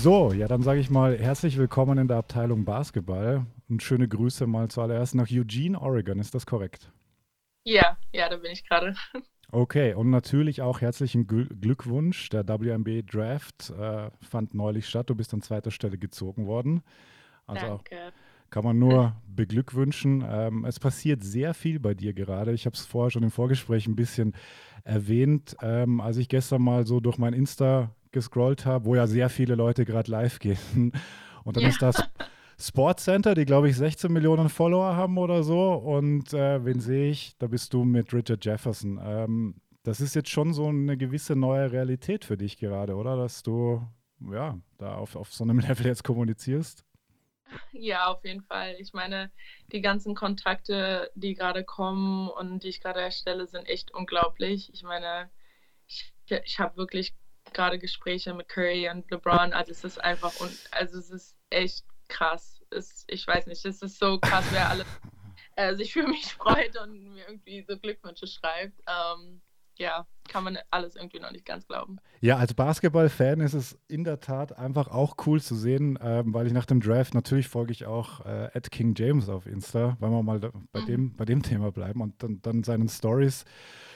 So, ja, dann sage ich mal herzlich willkommen in der Abteilung Basketball und schöne Grüße mal zuallererst nach Eugene, Oregon. Ist das korrekt? Ja, ja, da bin ich gerade. Okay, und natürlich auch herzlichen Glückwunsch. Der WNB Draft äh, fand neulich statt. Du bist an zweiter Stelle gezogen worden. Also Danke. kann man nur beglückwünschen. Ähm, es passiert sehr viel bei dir gerade. Ich habe es vorher schon im Vorgespräch ein bisschen erwähnt. Ähm, als ich gestern mal so durch mein Insta gescrollt habe, wo ja sehr viele Leute gerade live gehen. Und dann ja. ist das Sportscenter, die glaube ich 16 Millionen Follower haben oder so. Und äh, wen sehe ich? Da bist du mit Richard Jefferson. Ähm, das ist jetzt schon so eine gewisse neue Realität für dich gerade, oder? Dass du ja da auf, auf so einem Level jetzt kommunizierst. Ja, auf jeden Fall. Ich meine, die ganzen Kontakte, die gerade kommen und die ich gerade erstelle, sind echt unglaublich. Ich meine, ich, ich habe wirklich gerade Gespräche mit Curry und LeBron. Also es ist einfach, und, also es ist echt krass. Es, ich weiß nicht, es ist so krass, wer alles äh, sich für mich freut und mir irgendwie so Glückwünsche schreibt. Ähm, ja, kann man alles irgendwie noch nicht ganz glauben. Ja, als Basketball-Fan ist es in der Tat einfach auch cool zu sehen, ähm, weil ich nach dem Draft natürlich folge ich auch äh, King James auf Insta, weil wir mal bei, mhm. dem, bei dem Thema bleiben und dann, dann seinen Stories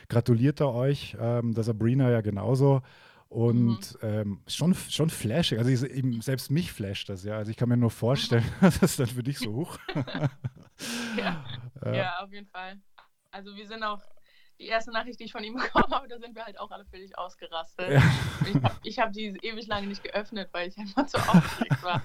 gratuliert er euch, ähm, der Sabrina ja genauso. Und mhm. ähm, schon, schon flashig. Also ich, eben, selbst mich flasht das, ja. Also ich kann mir nur vorstellen, dass das dann für dich so hoch. ja. Äh, ja, auf jeden Fall. Also wir sind auch die erste Nachricht, die ich von ihm bekommen habe, da sind wir halt auch alle völlig ausgerastet. Ja. Ich habe hab die ewig lange nicht geöffnet, weil ich einfach zu aufgeregt war.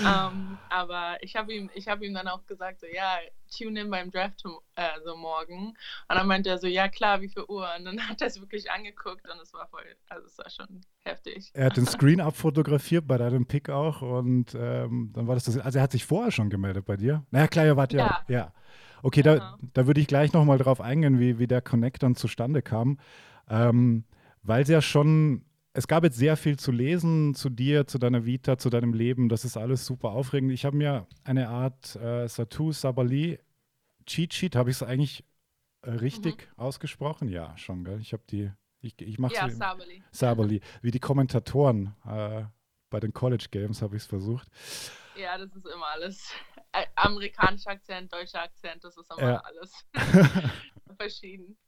um, ähm, aber ich habe ihm, hab ihm dann auch gesagt, so, ja, tune in beim Draft äh, so morgen. Und dann meinte er so, ja klar, wie viel Uhr? Und dann hat er es wirklich angeguckt und es war voll, also es war schon heftig. Er hat den Screen abfotografiert bei deinem Pick auch und ähm, dann war das das, also er hat sich vorher schon gemeldet bei dir? Naja, klar, ihr wart ja, ja. ja. Okay, da, genau. da würde ich gleich nochmal drauf eingehen, wie, wie der Connect dann zustande kam. Ähm, weil es ja schon, es gab jetzt sehr viel zu lesen zu dir, zu deiner Vita, zu deinem Leben. Das ist alles super aufregend. Ich habe mir eine Art äh, Satu Sabali Cheat Sheet, habe ich es eigentlich äh, richtig mhm. ausgesprochen? Ja, schon, gell? Ich habe die, ich, ich mache Ja, Sabali. Sabali. Wie die Kommentatoren äh, bei den College Games habe ich es versucht. Ja, das ist immer alles. Äh, amerikanischer Akzent, deutscher Akzent, das ist immer ja. alles verschieden.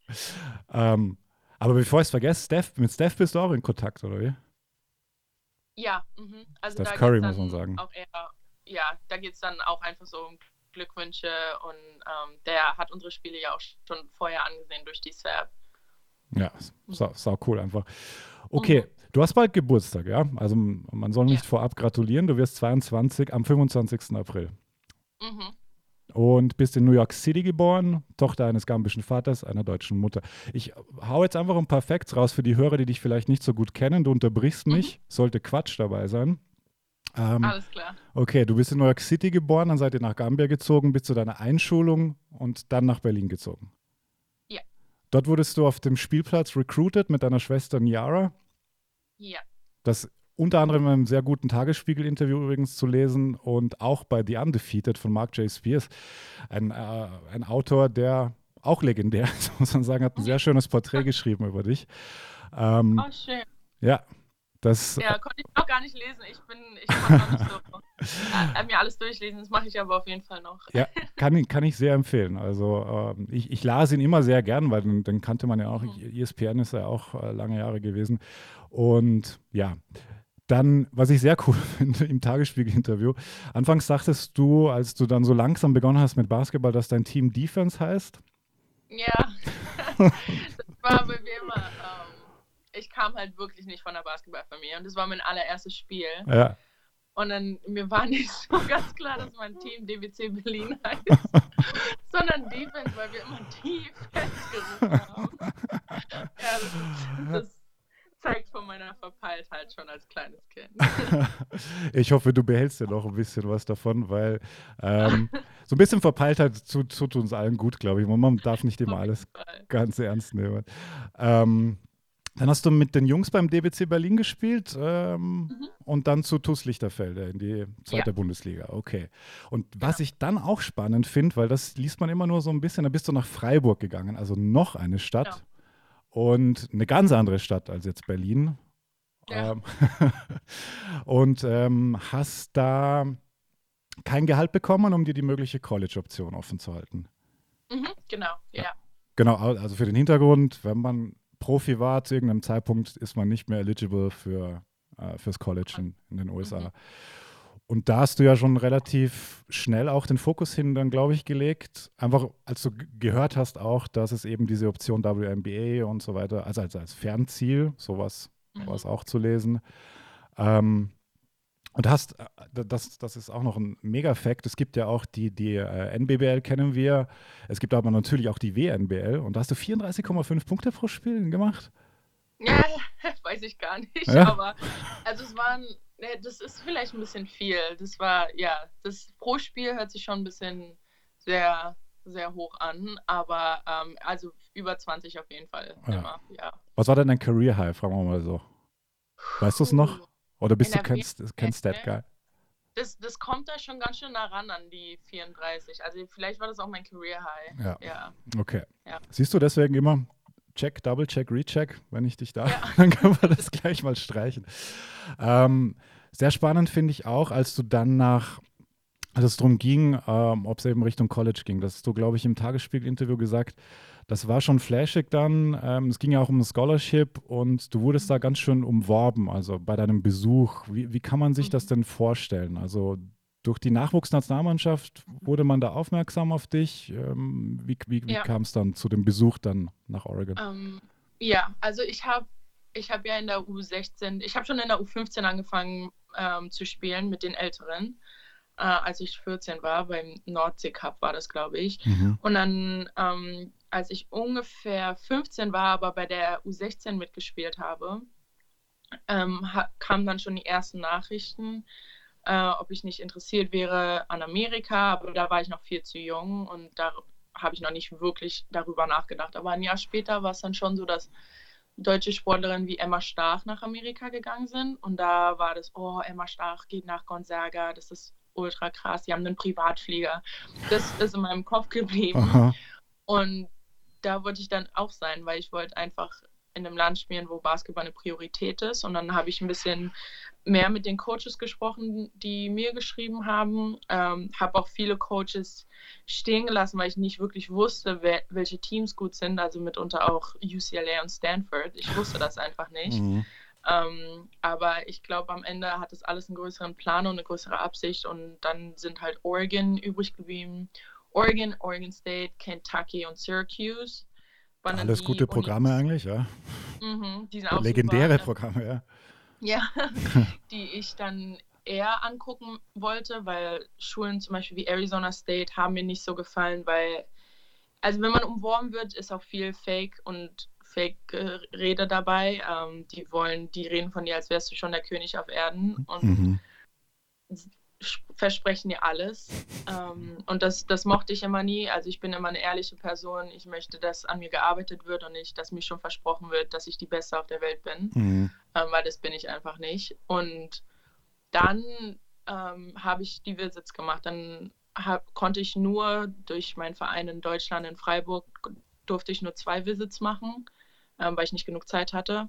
Ähm, aber bevor ich es vergesse, Steph, mit Steph bist du auch in Kontakt, oder wie? Ja, mhm. also Steph Curry, muss man sagen. Eher, ja, da geht es dann auch einfach so um Glückwünsche und ähm, der hat unsere Spiele ja auch schon vorher angesehen durch die Swap. Ja, sau, sau cool einfach. Okay, mhm. Du hast bald Geburtstag, ja? Also man soll nicht ja. vorab gratulieren. Du wirst 22 am 25. April. Mhm. Und bist in New York City geboren, Tochter eines gambischen Vaters, einer deutschen Mutter. Ich hau jetzt einfach ein paar Facts raus für die Hörer, die dich vielleicht nicht so gut kennen. Du unterbrichst mhm. mich, sollte Quatsch dabei sein. Ähm, Alles klar. Okay, du bist in New York City geboren, dann seid ihr nach Gambia gezogen, bis zu deiner Einschulung und dann nach Berlin gezogen. Ja. Dort wurdest du auf dem Spielplatz recruited mit deiner Schwester Niara. Ja. Das unter anderem in einem sehr guten Tagesspiegel-Interview übrigens zu lesen und auch bei The Undefeated von Mark J. Spears. Ein, äh, ein Autor, der auch legendär ist, muss man sagen, hat ein sehr schönes Porträt geschrieben über dich. Ähm, oh, schön. Ja, das. Ja, konnte ich auch gar nicht lesen. Ich bin, ich kann noch nicht so äh, mir alles durchlesen, das mache ich aber auf jeden Fall noch. Ja, kann, kann ich sehr empfehlen. Also äh, ich, ich las ihn immer sehr gern, weil den, den kannte man ja auch. Mhm. ESPN ist ja auch äh, lange Jahre gewesen. Und ja, dann, was ich sehr cool finde im Tagesspiegel-Interview, anfangs sagtest du, als du dann so langsam begonnen hast mit Basketball, dass dein Team Defense heißt. Ja, das war bei mir immer, ähm, ich kam halt wirklich nicht von der Basketballfamilie und das war mein allererstes Spiel. Ja. Und dann, mir war nicht so ganz klar, dass mein Team DBC Berlin heißt, sondern Defense, weil wir immer Defense gerufen haben. Ja, das, das zeigt von meiner Verpeiltheit schon als kleines Kind. ich hoffe, du behältst ja noch ein bisschen was davon, weil ähm, so ein bisschen Verpeiltheit tut, tut uns allen gut, glaube ich. Man darf nicht immer alles ganz ernst nehmen. Ähm, dann hast du mit den Jungs beim DBC Berlin gespielt ähm, mhm. und dann zu TuS Lichterfelde in die zweite ja. Bundesliga. Okay. Und was ja. ich dann auch spannend finde, weil das liest man immer nur so ein bisschen, da bist du nach Freiburg gegangen, also noch eine Stadt. Ja und eine ganz andere Stadt als jetzt Berlin. Ja. Ähm, und ähm, hast da kein Gehalt bekommen, um dir die mögliche College-Option offen zu halten. Mhm, genau, ja. Genau, also für den Hintergrund, wenn man Profi war zu irgendeinem Zeitpunkt, ist man nicht mehr eligible für, äh, fürs College in, in den USA. Mhm. Und da hast du ja schon relativ schnell auch den Fokus hin dann, glaube ich, gelegt. Einfach, als du gehört hast auch, dass es eben diese Option WNBA und so weiter, also als, als Fernziel, sowas mhm. war es auch zu lesen. Ähm, und hast, äh, das, das ist auch noch ein Mega-Fact, es gibt ja auch die, die äh, NBBL kennen wir, es gibt aber natürlich auch die WNBL und da hast du 34,5 Punkte pro Spiel gemacht? Ja, weiß ich gar nicht, ja? aber also es waren, ne, das ist vielleicht ein bisschen viel, das war, ja, das pro Spiel hört sich schon ein bisschen sehr, sehr hoch an, aber ähm, also über 20 auf jeden Fall ja. immer, ja. Was war denn dein Career High, fragen wir mal so? Weißt du es noch? Oder bist du kein, kein Stat-Guy? Das, das kommt da schon ganz schön nah ran an die 34. Also vielleicht war das auch mein Career High. Ja. ja. Okay. Ja. Siehst du deswegen immer Check, Double Check, Recheck, wenn ich dich da, ja. dann können wir das gleich mal streichen. Ähm, sehr spannend finde ich auch, als du dann nach, als es darum ging, ähm, ob es eben Richtung College ging, das hast du, glaube ich, im Tagesspiegel-Interview gesagt, das war schon flashig dann. Ähm, es ging ja auch um ein Scholarship und du wurdest da ganz schön umworben, also bei deinem Besuch. Wie, wie kann man sich das denn vorstellen? Also durch die Nachwuchsnationalmannschaft wurde man da aufmerksam auf dich. Ähm, wie wie, wie ja. kam es dann zu dem Besuch dann nach Oregon? Ähm, ja, also ich habe ich hab ja in der U16, ich habe schon in der U15 angefangen ähm, zu spielen mit den Älteren äh, als ich 14 war, beim Nordsee Cup war das, glaube ich. Mhm. Und dann, ähm, als ich ungefähr 15 war, aber bei der U16 mitgespielt habe, ähm, ha kamen dann schon die ersten Nachrichten, äh, ob ich nicht interessiert wäre an Amerika, aber da war ich noch viel zu jung und da habe ich noch nicht wirklich darüber nachgedacht. Aber ein Jahr später war es dann schon so, dass deutsche Sportlerinnen wie Emma Stach nach Amerika gegangen sind. Und da war das, oh, Emma Stach geht nach Gonzaga, das ist ultra krass, die haben einen Privatflieger. Das ist in meinem Kopf geblieben. Aha. Und da wollte ich dann auch sein, weil ich wollte einfach in einem Land spielen, wo Basketball eine Priorität ist. Und dann habe ich ein bisschen mehr mit den Coaches gesprochen, die mir geschrieben haben. Ähm, habe auch viele Coaches stehen gelassen, weil ich nicht wirklich wusste, wer, welche Teams gut sind. Also mitunter auch UCLA und Stanford. Ich wusste das einfach nicht. Mhm. Ähm, aber ich glaube, am Ende hat es alles einen größeren Plan und eine größere Absicht und dann sind halt Oregon übrig geblieben. Oregon, Oregon State, Kentucky und Syracuse. Alles gute Programme Unis eigentlich, ja. Mhm, Legendäre super, Programme, ja. Ja, die ich dann eher angucken wollte, weil Schulen zum Beispiel wie Arizona State haben mir nicht so gefallen, weil, also wenn man umworben wird, ist auch viel Fake und Fake-Rede dabei. Ähm, die wollen, die reden von dir, als wärst du schon der König auf Erden und mhm. Versprechen dir alles. Ähm, und das, das mochte ich immer nie. Also ich bin immer eine ehrliche Person. Ich möchte, dass an mir gearbeitet wird und nicht, dass mir schon versprochen wird, dass ich die Beste auf der Welt bin, mhm. ähm, weil das bin ich einfach nicht. Und dann ähm, habe ich die Visits gemacht. Dann hab, konnte ich nur durch meinen Verein in Deutschland, in Freiburg, durfte ich nur zwei Visits machen ähm, weil ich nicht genug Zeit hatte.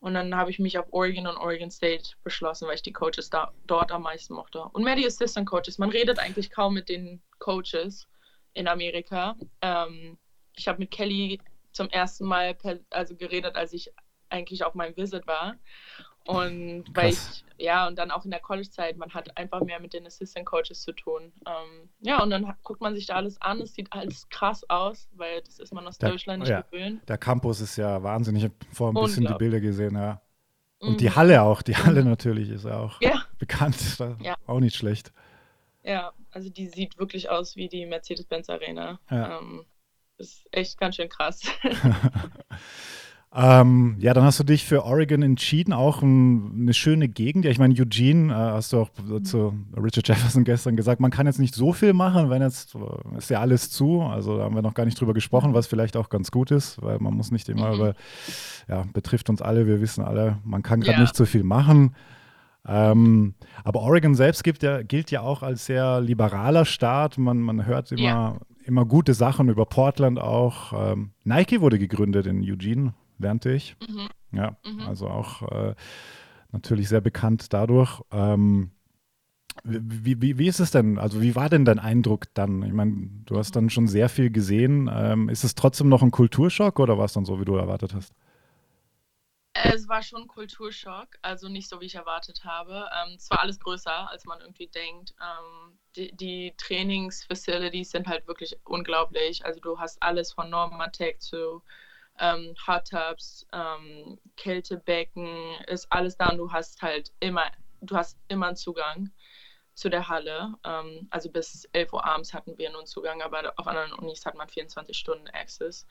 Und dann habe ich mich auf Oregon und Oregon State beschlossen, weil ich die Coaches da, dort am meisten mochte. Und mehr die Assistant Coaches. Man redet eigentlich kaum mit den Coaches in Amerika. Ähm, ich habe mit Kelly zum ersten Mal per, also geredet, als ich eigentlich auf meinem Visit war. Und weil ich, ja, und dann auch in der College-Zeit, man hat einfach mehr mit den Assistant Coaches zu tun. Ähm, ja, und dann guckt man sich da alles an, es sieht alles krass aus, weil das ist man aus der, Deutschland nicht ja, gewöhnt. Der Campus ist ja Wahnsinn. Ich habe vorhin ein bisschen die Bilder gesehen, ja. Und mhm. die Halle auch, die Halle natürlich ist auch ja. bekannt, ja. auch nicht schlecht. Ja, also die sieht wirklich aus wie die Mercedes-Benz Arena. Ja. Ähm, ist echt ganz schön krass. Ähm, ja, dann hast du dich für Oregon entschieden, auch ein, eine schöne Gegend. Ja, ich meine, Eugene, äh, hast du auch zu Richard Jefferson gestern gesagt, man kann jetzt nicht so viel machen, wenn jetzt äh, ist ja alles zu. Also da haben wir noch gar nicht drüber gesprochen, was vielleicht auch ganz gut ist, weil man muss nicht immer mhm. über, ja, betrifft uns alle, wir wissen alle, man kann gerade ja. nicht so viel machen. Ähm, aber Oregon selbst gibt ja, gilt ja auch als sehr liberaler Staat. Man, man hört immer, ja. immer gute Sachen über Portland auch. Ähm, Nike wurde gegründet in Eugene lernte ich. Mhm. Ja, mhm. also auch äh, natürlich sehr bekannt dadurch. Ähm, wie, wie, wie ist es denn? Also, wie war denn dein Eindruck dann? Ich meine, du hast dann schon sehr viel gesehen. Ähm, ist es trotzdem noch ein Kulturschock oder war es dann so, wie du erwartet hast? Es war schon ein Kulturschock, also nicht so, wie ich erwartet habe. Ähm, es war alles größer, als man irgendwie denkt. Ähm, die, die Trainingsfacilities sind halt wirklich unglaublich. Also du hast alles von Normatec zu ähm, Hot Tubs, ähm, Kältebecken, ist alles da und du hast halt immer, du hast immer einen Zugang zu der Halle. Ähm, also bis 11 Uhr abends hatten wir nun Zugang, aber auf anderen Unis hat man 24 Stunden Access.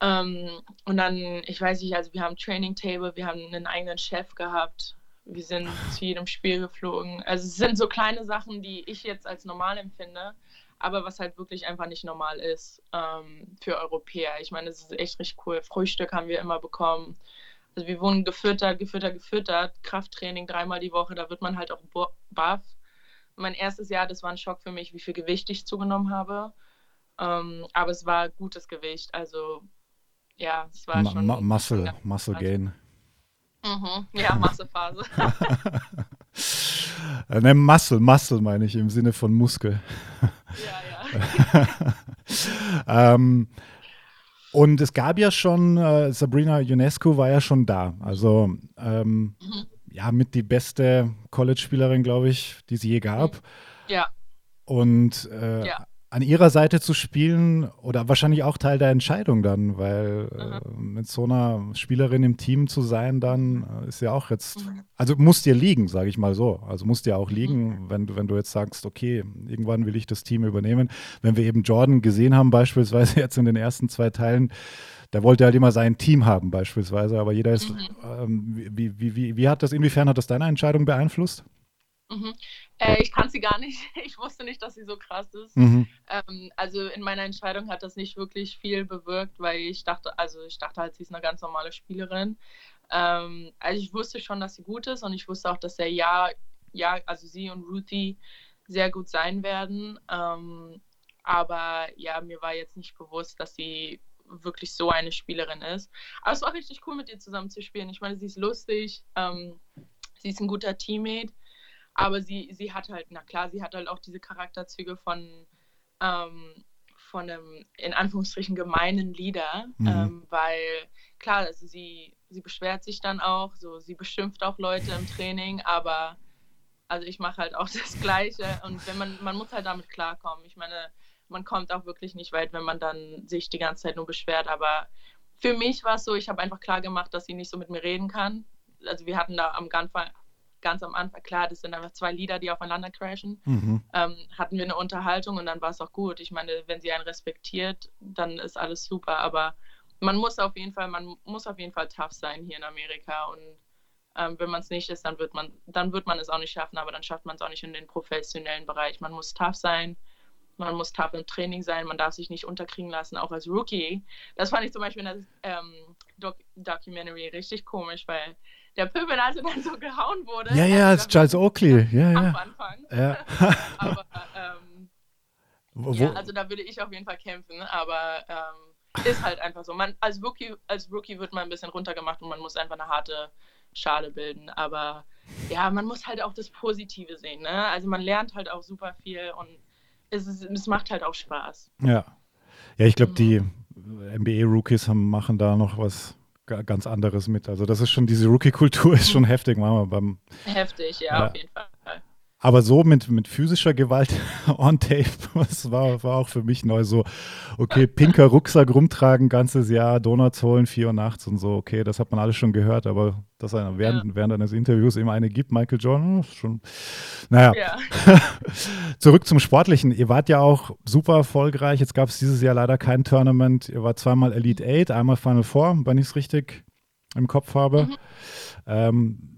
Ähm, und dann, ich weiß nicht, also wir haben Training Table, wir haben einen eigenen Chef gehabt, wir sind zu jedem Spiel geflogen. Also es sind so kleine Sachen, die ich jetzt als normal empfinde, aber was halt wirklich einfach nicht normal ist ähm, für Europäer. Ich meine, es ist echt richtig cool. Frühstück haben wir immer bekommen. Also wir wurden gefüttert, gefüttert, gefüttert. Krafttraining dreimal die Woche, da wird man halt auch baff. Mein erstes Jahr, das war ein Schock für mich, wie viel Gewicht ich zugenommen habe. Ähm, aber es war gutes Gewicht. Also ja, es war Ma schon. Ma Muscle, Muscle Gain. Mhm. Ja, Massephase. Ne, Muscle, Muscle meine ich im Sinne von Muskel. Ja, ja. ähm, und es gab ja schon, äh, Sabrina UNESCO war ja schon da. Also ähm, mhm. ja, mit die beste College-Spielerin, glaube ich, die es je gab. Ja. Und äh, ja an ihrer Seite zu spielen oder wahrscheinlich auch Teil der Entscheidung dann, weil äh, mit so einer Spielerin im Team zu sein, dann äh, ist ja auch jetzt, mhm. also muss dir liegen, sage ich mal so. Also muss dir auch liegen, mhm. wenn, du, wenn du jetzt sagst, okay, irgendwann will ich das Team übernehmen. Wenn wir eben Jordan gesehen haben, beispielsweise jetzt in den ersten zwei Teilen, der wollte halt immer sein Team haben, beispielsweise, aber jeder ist, mhm. ähm, wie, wie, wie, wie hat das, inwiefern hat das deine Entscheidung beeinflusst? Mhm. Äh, ich kann sie gar nicht. Ich wusste nicht, dass sie so krass ist. Mhm. Ähm, also in meiner Entscheidung hat das nicht wirklich viel bewirkt, weil ich dachte, also ich dachte halt, sie ist eine ganz normale Spielerin. Ähm, also ich wusste schon, dass sie gut ist und ich wusste auch, dass der ja, ja, also sie und Ruthie sehr gut sein werden. Ähm, aber ja, mir war jetzt nicht bewusst, dass sie wirklich so eine Spielerin ist. Aber es war richtig cool, mit ihr zusammen zu spielen. Ich meine, sie ist lustig, ähm, sie ist ein guter Teammate. Aber sie, sie hat halt, na klar, sie hat halt auch diese Charakterzüge von, ähm, von einem, in Anführungsstrichen, gemeinen Leader, mhm. ähm, weil klar, also sie, sie beschwert sich dann auch, so sie beschimpft auch Leute im Training, aber also ich mache halt auch das Gleiche und wenn man, man muss halt damit klarkommen. Ich meine, man kommt auch wirklich nicht weit, wenn man dann sich die ganze Zeit nur beschwert, aber für mich war es so, ich habe einfach klar gemacht, dass sie nicht so mit mir reden kann. Also wir hatten da am Anfang, ganz am Anfang, klar, das sind einfach zwei Lieder, die aufeinander crashen, mhm. ähm, hatten wir eine Unterhaltung und dann war es auch gut. Ich meine, wenn sie einen respektiert, dann ist alles super, aber man muss auf jeden Fall, man muss auf jeden Fall tough sein hier in Amerika und ähm, wenn man es nicht ist, dann wird man, dann wird man es auch nicht schaffen, aber dann schafft man es auch nicht in den professionellen Bereich. Man muss tough sein, man muss tough im Training sein, man darf sich nicht unterkriegen lassen, auch als Rookie. Das fand ich zum Beispiel in der ähm, Doc Documentary richtig komisch, weil der Pöbel also dann so gehauen wurde. Ja, ja, ist Charles Oakley. Ja, ja. Am Anfang. Ja. aber ähm, ja, also da würde ich auf jeden Fall kämpfen, aber ähm, ist halt einfach so. Man, als, Rookie, als Rookie wird man ein bisschen runtergemacht und man muss einfach eine harte Schale bilden. Aber ja, man muss halt auch das Positive sehen. Ne? Also man lernt halt auch super viel und es, ist, es macht halt auch Spaß. Ja. Ja, ich glaube, mhm. die NBA-Rookies machen da noch was ganz anderes mit. Also das ist schon, diese Rookie-Kultur ist schon heftig, machen wir beim. Heftig, ja, ja, auf jeden Fall. Aber so mit, mit physischer Gewalt on tape, das war, war auch für mich neu so, okay, pinker Rucksack rumtragen, ganzes Jahr, Donuts holen, vier Uhr nachts und so, okay, das hat man alles schon gehört, aber dass er während, ja. während eines Interviews immer eine gibt, Michael Jordan, ist schon, naja. Ja. Zurück zum Sportlichen, ihr wart ja auch super erfolgreich, jetzt gab es dieses Jahr leider kein Tournament, ihr wart zweimal Elite Eight, einmal Final Four, wenn ich es richtig im Kopf habe. Mhm. Ähm,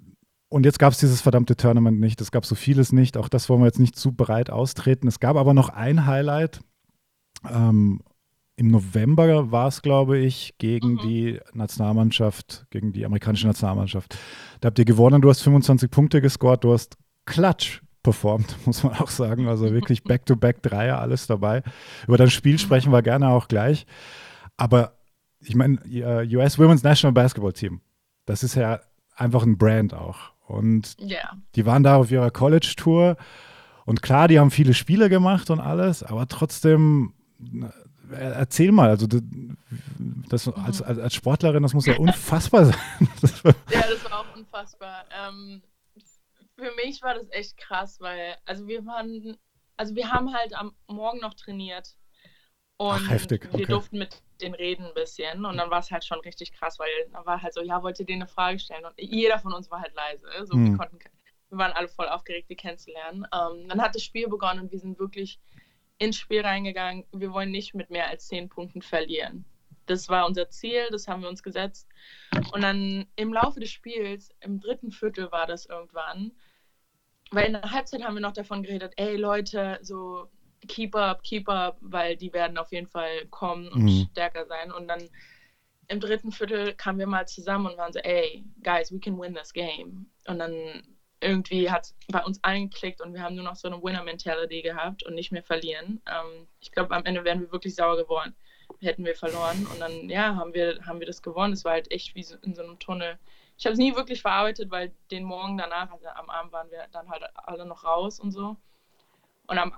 und jetzt gab es dieses verdammte Tournament nicht. Es gab so vieles nicht. Auch das wollen wir jetzt nicht zu breit austreten. Es gab aber noch ein Highlight. Ähm, Im November war es, glaube ich, gegen mhm. die Nationalmannschaft, gegen die amerikanische Nationalmannschaft. Da habt ihr gewonnen. Du hast 25 Punkte gescored. Du hast Klatsch performt, muss man auch sagen. Also wirklich Back-to-Back-Dreier, alles dabei. Über dein Spiel sprechen wir gerne auch gleich. Aber ich meine, US Women's National Basketball Team, das ist ja einfach ein Brand auch. Und yeah. die waren da auf ihrer College-Tour. Und klar, die haben viele Spiele gemacht und alles, aber trotzdem, erzähl mal, also das, als, als Sportlerin, das muss ja unfassbar sein. ja, das war auch unfassbar. Ähm, für mich war das echt krass, weil, also wir waren, also wir haben halt am Morgen noch trainiert. Und Ach, heftig. Okay. wir durften mit den reden ein bisschen. Und dann war es halt schon richtig krass, weil dann war halt so, ja, wollt ihr denen eine Frage stellen? Und jeder von uns war halt leise. So, hm. wir, konnten, wir waren alle voll aufgeregt, die kennenzulernen. Ähm, dann hat das Spiel begonnen und wir sind wirklich ins Spiel reingegangen. Wir wollen nicht mit mehr als zehn Punkten verlieren. Das war unser Ziel, das haben wir uns gesetzt. Und dann im Laufe des Spiels, im dritten Viertel war das irgendwann, weil in der Halbzeit haben wir noch davon geredet, ey Leute, so keep up, keep up, weil die werden auf jeden Fall kommen und mhm. stärker sein. Und dann im dritten Viertel kamen wir mal zusammen und waren so, ey, guys, we can win this game. Und dann irgendwie hat es bei uns eingeklickt und wir haben nur noch so eine Winner-Mentality gehabt und nicht mehr verlieren. Ähm, ich glaube, am Ende wären wir wirklich sauer geworden. Hätten wir verloren. Und dann, ja, haben wir, haben wir das gewonnen. Es war halt echt wie so in so einem Tunnel. Ich habe es nie wirklich verarbeitet, weil den Morgen danach, also am Abend waren wir dann halt alle noch raus und so. Und am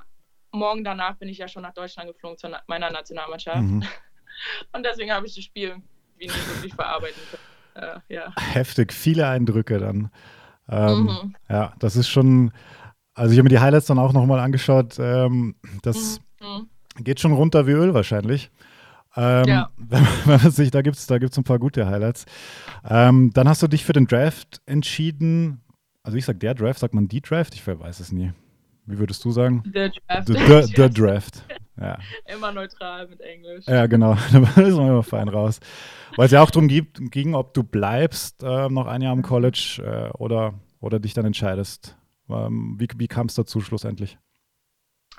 Morgen danach bin ich ja schon nach Deutschland geflogen zu meiner Nationalmannschaft. Mhm. Und deswegen habe ich das Spiel wie nicht wirklich verarbeiten können. Äh, ja. Heftig, viele Eindrücke dann. Ähm, mhm. Ja, das ist schon, also ich habe mir die Highlights dann auch nochmal angeschaut. Ähm, das mhm. geht schon runter wie Öl wahrscheinlich. Ähm, ja. wenn, wenn man sich, da gibt es da gibt's ein paar gute Highlights. Ähm, dann hast du dich für den Draft entschieden. Also ich sage der Draft, sagt man die Draft? Ich weiß es nie. Wie würdest du sagen? The Draft. The, the, the Draft. Ja. Immer neutral mit Englisch. Ja, genau. Da ist man immer fein raus. Weil es ja auch darum ging, ob du bleibst äh, noch ein Jahr im College äh, oder, oder dich dann entscheidest. Ähm, wie wie kam es dazu schlussendlich?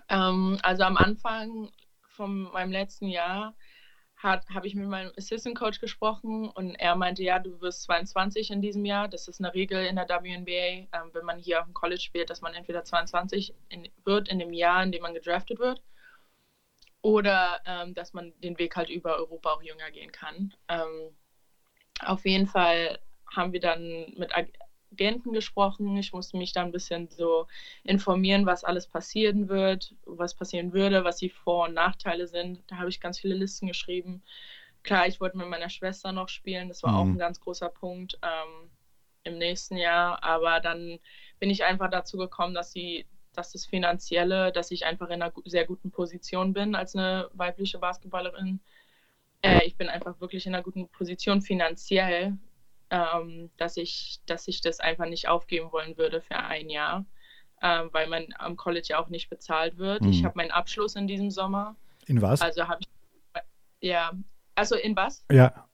Ähm, also am Anfang von meinem letzten Jahr habe ich mit meinem Assistant Coach gesprochen und er meinte, ja, du wirst 22 in diesem Jahr. Das ist eine Regel in der WNBA, ähm, wenn man hier auf dem College spielt, dass man entweder 22 in, wird in dem Jahr, in dem man gedraftet wird, oder ähm, dass man den Weg halt über Europa auch jünger gehen kann. Ähm, auf jeden Fall haben wir dann mit Agenten gesprochen. Ich musste mich da ein bisschen so informieren, was alles passieren wird, was passieren würde, was die Vor- und Nachteile sind. Da habe ich ganz viele Listen geschrieben. Klar, ich wollte mit meiner Schwester noch spielen, das war mhm. auch ein ganz großer Punkt ähm, im nächsten Jahr. Aber dann bin ich einfach dazu gekommen, dass sie, dass das Finanzielle, dass ich einfach in einer sehr guten Position bin als eine weibliche Basketballerin. Äh, ich bin einfach wirklich in einer guten Position finanziell, ähm, dass, ich, dass ich das einfach nicht aufgeben wollen würde für ein Jahr, ähm, weil man am College ja auch nicht bezahlt wird. Mhm. Ich habe meinen Abschluss in diesem Sommer. In was? Also habe ich, ja, also in was? Ja.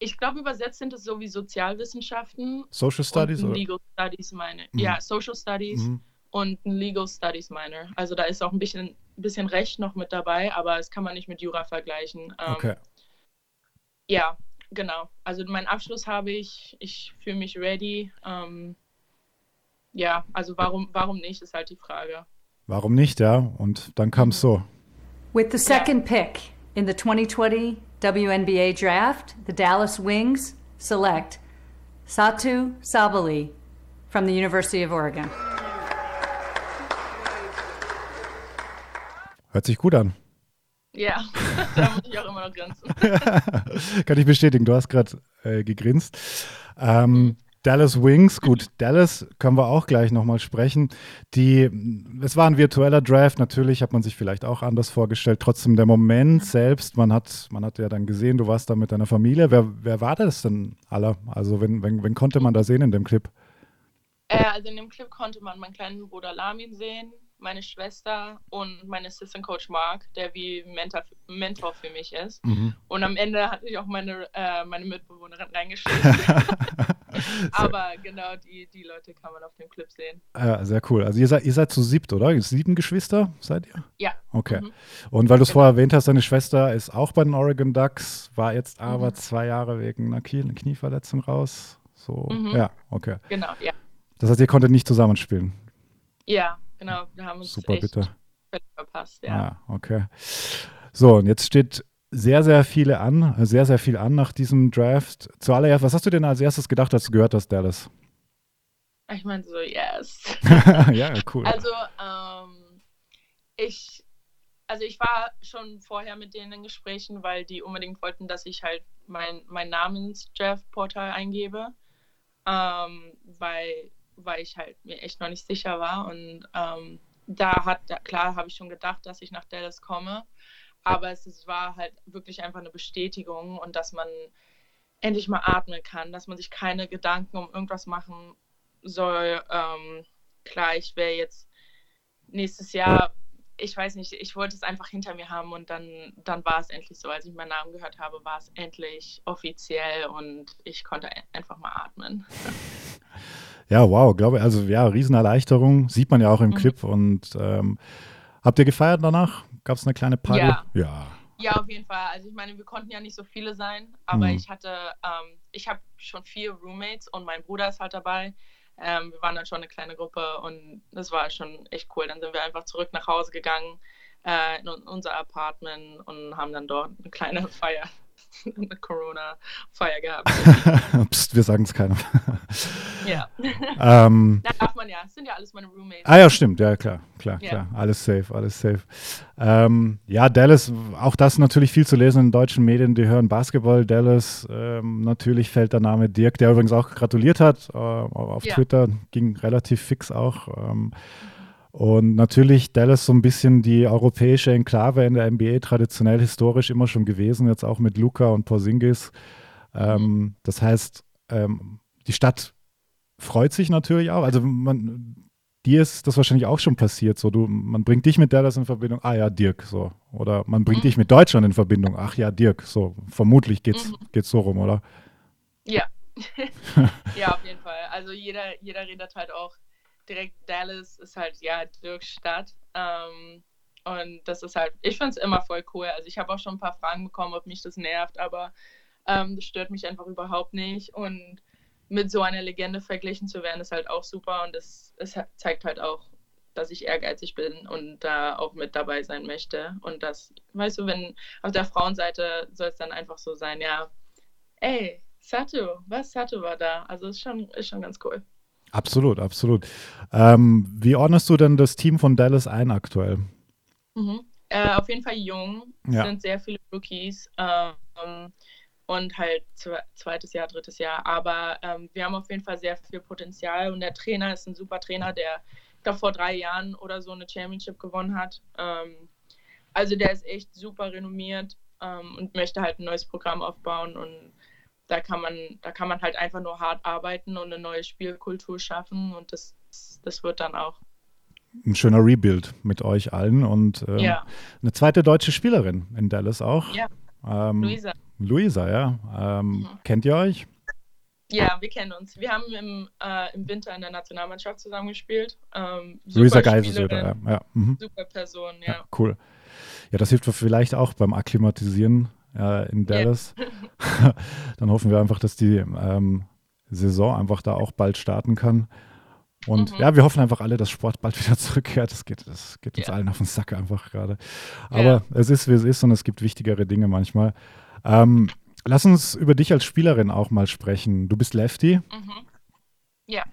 Ich glaube, übersetzt sind es so wie Sozialwissenschaften. Social Studies? Und Legal Studies meine. Mhm. Ja, Social Studies mhm. und ein Legal Studies Minor. Also da ist auch ein bisschen, bisschen Recht noch mit dabei, aber das kann man nicht mit Jura vergleichen. Ähm, okay. Ja, genau. Also meinen Abschluss habe ich, ich fühle mich ready. Ähm, ja, also warum, warum nicht, ist halt die Frage. Warum nicht, ja? Und dann kam es so. With the second pick in the 2020 WNBA draft, the Dallas Wings select Satu Sabali from the University of Oregon. Hört sich gut an. Ja, da muss ich auch immer noch grinsen. Kann ich bestätigen, du hast gerade äh, gegrinst. Ähm, Dallas Wings, gut, Dallas können wir auch gleich nochmal sprechen. Die, es war ein virtueller Draft, natürlich hat man sich vielleicht auch anders vorgestellt. Trotzdem der Moment selbst, man hat, man hat ja dann gesehen, du warst da mit deiner Familie. Wer, wer war das denn aller? Also, wenn, wenn, wenn konnte man da sehen in dem Clip? Äh, also in dem Clip konnte man meinen kleinen Bruder Lamin sehen, meine Schwester und mein Assistant Coach Mark, der wie Mentor, Mentor für mich ist. Mhm. Und am Ende hatte ich auch meine, äh, meine Mitbewohnerin reingeschrieben. Aber genau, die, die Leute kann man auf dem Clip sehen. Ja, sehr cool. Also ihr seid, ihr seid zu siebt, oder? Sieben Geschwister seid ihr? Ja. Okay. Mhm. Und weil du es genau. vorher erwähnt hast, deine Schwester ist auch bei den Oregon Ducks, war jetzt aber mhm. zwei Jahre wegen einer Knieverletzung raus. So, mhm. ja, okay. Genau, ja. Das heißt, ihr konntet nicht zusammenspielen? Ja, genau. Wir haben uns Super, echt bitte. verpasst, ja. Ah, okay. So, und jetzt steht sehr, sehr viele an, sehr, sehr viel an nach diesem Draft. Zuallererst, was hast du denn als erstes gedacht, als du gehört hast, Dallas? Ich meine so, yes. ja, cool. Also, ähm, ich, also ich war schon vorher mit denen in Gesprächen, weil die unbedingt wollten, dass ich halt mein, mein Namens-Jeff-Portal eingebe, ähm, weil, weil ich halt mir echt noch nicht sicher war. Und ähm, da hat, klar, habe ich schon gedacht, dass ich nach Dallas komme, aber es, es war halt wirklich einfach eine Bestätigung und dass man endlich mal atmen kann, dass man sich keine Gedanken um irgendwas machen soll. Ähm, klar, ich wäre jetzt nächstes Jahr, ich weiß nicht, ich wollte es einfach hinter mir haben und dann, dann war es endlich so. Als ich meinen Namen gehört habe, war es endlich offiziell und ich konnte einfach mal atmen. Ja, wow, glaube ich, also ja, Riesenerleichterung, sieht man ja auch im mhm. Clip und ähm, habt ihr gefeiert danach? Gab es eine kleine Party? Ja. ja. Ja, auf jeden Fall. Also ich meine, wir konnten ja nicht so viele sein, aber mhm. ich hatte, ähm, ich habe schon vier Roommates und mein Bruder ist halt dabei. Ähm, wir waren dann schon eine kleine Gruppe und das war schon echt cool. Dann sind wir einfach zurück nach Hause gegangen äh, in unser Apartment und haben dann dort eine kleine Feier eine Corona-Feier gehabt. Psst, wir sagen es keinem. ja. ähm, da darf man ja. Das sind ja alles meine Roommates. Ah ja, stimmt. Ja, klar, klar, ja. klar. Alles safe, alles safe. Ähm, ja, Dallas, auch das natürlich viel zu lesen in deutschen Medien. Die hören Basketball. Dallas, ähm, natürlich fällt der Name Dirk, der übrigens auch gratuliert hat. Äh, auf ja. Twitter ging relativ fix auch. Ähm, und natürlich Dallas so ein bisschen die europäische Enklave in der NBA, traditionell historisch immer schon gewesen, jetzt auch mit Luca und Porzingis. Ähm, das heißt, ähm, die Stadt freut sich natürlich auch. Also man, dir ist das wahrscheinlich auch schon passiert. So, du, man bringt dich mit Dallas in Verbindung, ah ja, Dirk, so. Oder man bringt mhm. dich mit Deutschland in Verbindung, ach ja, Dirk, so. Vermutlich geht's, mhm. geht's so rum, oder? Ja. ja, auf jeden Fall. Also jeder, jeder redet halt auch direkt Dallas ist halt ja Dirks Stadt. Ähm, und das ist halt, ich finde es immer voll cool. Also ich habe auch schon ein paar Fragen bekommen, ob mich das nervt, aber ähm, das stört mich einfach überhaupt nicht. Und mit so einer Legende verglichen zu werden, ist halt auch super. Und das, das zeigt halt auch, dass ich ehrgeizig bin und da auch mit dabei sein möchte. Und das, weißt du, wenn auf der Frauenseite soll es dann einfach so sein, ja, ey, Sato, was Sato war da? Also ist schon, ist schon ganz cool. Absolut, absolut. Ähm, wie ordnest du denn das Team von Dallas ein aktuell? Mhm. Äh, auf jeden Fall jung, es ja. sind sehr viele Rookies ähm, und halt zweites Jahr, drittes Jahr. Aber ähm, wir haben auf jeden Fall sehr viel Potenzial und der Trainer ist ein super Trainer, der, glaube, vor drei Jahren oder so eine Championship gewonnen hat. Ähm, also der ist echt super renommiert ähm, und möchte halt ein neues Programm aufbauen und da kann man, da kann man halt einfach nur hart arbeiten und eine neue Spielkultur schaffen und das, das wird dann auch. Ein schöner Rebuild mit euch allen und ähm, ja. eine zweite deutsche Spielerin in Dallas auch. Ja. Ähm, Luisa. Luisa, ja. Ähm, mhm. Kennt ihr euch? Ja, wir kennen uns. Wir haben im, äh, im Winter in der Nationalmannschaft zusammengespielt. Ähm, Luisa Geiselsöder, ja. ja. Mhm. Super Person, ja. ja. Cool. Ja, das hilft vielleicht auch beim Akklimatisieren äh, in Dallas. Yeah. Dann hoffen wir einfach, dass die ähm, Saison einfach da auch bald starten kann. Und mhm. ja, wir hoffen einfach alle, dass Sport bald wieder zurückkehrt. Das geht, das geht uns yeah. allen auf den Sack einfach gerade. Aber yeah. es ist, wie es ist und es gibt wichtigere Dinge manchmal. Ähm, lass uns über dich als Spielerin auch mal sprechen. Du bist Lefty. Mhm. Ja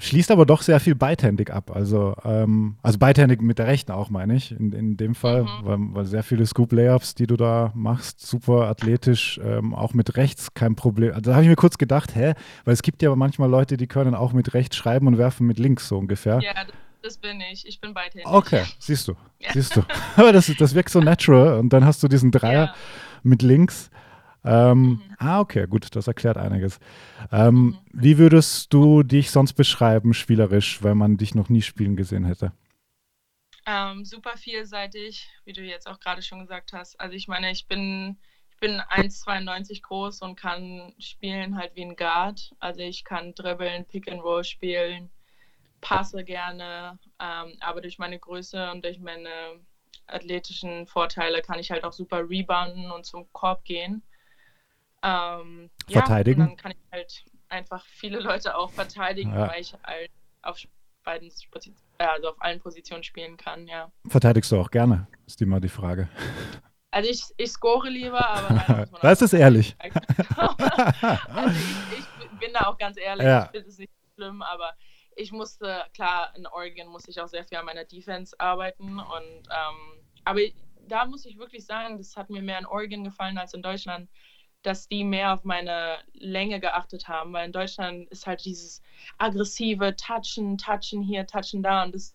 schließt aber doch sehr viel beidhändig ab. Also, ähm, also beidhändig mit der rechten auch, meine ich, in, in dem Fall, mhm. weil, weil, sehr viele Scoop-Layups, die du da machst, super athletisch, ähm, auch mit rechts kein Problem. Also, da habe ich mir kurz gedacht, hä, weil es gibt ja manchmal Leute, die können auch mit rechts schreiben und werfen mit links so ungefähr. Ja, das bin ich. Ich bin beidhändig. Okay, siehst du, ja. siehst du. Aber das, das wirkt so natural und dann hast du diesen Dreier ja. mit links. Ähm, mhm. Ah, okay, gut, das erklärt einiges. Ähm, mhm. Wie würdest du dich sonst beschreiben, spielerisch, wenn man dich noch nie spielen gesehen hätte? Ähm, super vielseitig, wie du jetzt auch gerade schon gesagt hast. Also ich meine, ich bin, ich bin 1,92 groß und kann spielen halt wie ein Guard. Also ich kann dribbeln, Pick and Roll spielen, passe gerne, ähm, aber durch meine Größe und durch meine athletischen Vorteile kann ich halt auch super rebounden und zum Korb gehen. Ähm, verteidigen. Ja, dann kann ich halt einfach viele Leute auch verteidigen, ja. weil ich halt auf beiden also auf allen Positionen spielen kann, ja. Verteidigst du auch gerne, ist immer die Frage. Also ich, ich score lieber, aber Das ist ehrlich. also ich, ich, bin da auch ganz ehrlich, ja. ich finde es nicht schlimm, aber ich musste, klar, in Oregon musste ich auch sehr viel an meiner Defense arbeiten. Und ähm, aber da muss ich wirklich sagen, das hat mir mehr in Oregon gefallen als in Deutschland, dass die mehr auf meine Länge geachtet haben, weil in Deutschland ist halt dieses aggressive Touchen, Touchen hier, Touchen da und das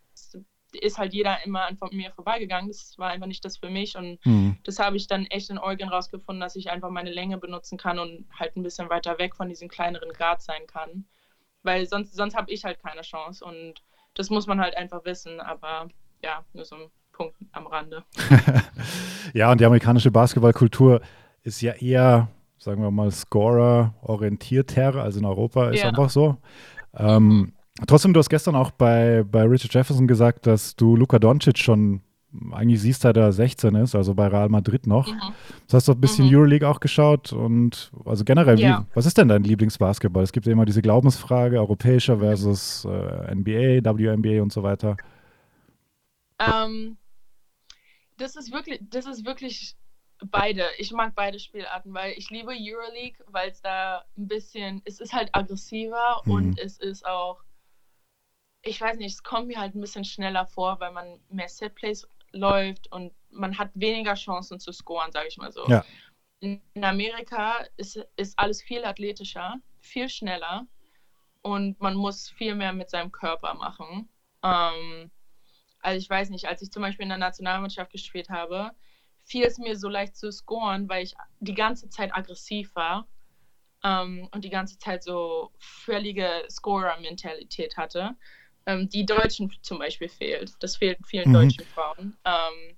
ist halt jeder immer an mir vorbeigegangen. Das war einfach nicht das für mich und mhm. das habe ich dann echt in Oregon rausgefunden, dass ich einfach meine Länge benutzen kann und halt ein bisschen weiter weg von diesem kleineren Grad sein kann weil sonst, sonst habe ich halt keine Chance und das muss man halt einfach wissen, aber ja, nur so ein Punkt am Rande. ja, und die amerikanische Basketballkultur ist ja eher, sagen wir mal, Scorer-orientierter, also in Europa ist ja. einfach so. Ähm, trotzdem, du hast gestern auch bei, bei Richard Jefferson gesagt, dass du Luka Doncic schon eigentlich siehst, seit er 16 ist, also bei Real Madrid noch. Mhm. Das hast du ein bisschen mhm. Euroleague auch geschaut und also generell, ja. wie, was ist denn dein Lieblingsbasketball? Es gibt ja immer diese Glaubensfrage, europäischer versus äh, NBA, WNBA und so weiter. Ähm, das ist wirklich, das ist wirklich beide. Ich mag beide Spielarten, weil ich liebe Euroleague, weil es da ein bisschen, es ist halt aggressiver mhm. und es ist auch ich weiß nicht, es kommt mir halt ein bisschen schneller vor, weil man mehr Setplays läuft und man hat weniger Chancen zu scoren, sage ich mal so. Ja. In, Amerika ist, ist alles viel athletischer, viel schneller und man muss viel mehr mit seinem Körper machen. Ähm, also ich weiß nicht, als ich zum Beispiel in der Nationalmannschaft gespielt habe, fiel es mir so leicht zu scoren, weil ich die ganze Zeit aggressiv war ähm, und die ganze Zeit so völlige Scorer-Mentalität hatte ähm, die Deutschen zum Beispiel fehlt. Das fehlt vielen mhm. deutschen Frauen. Ähm,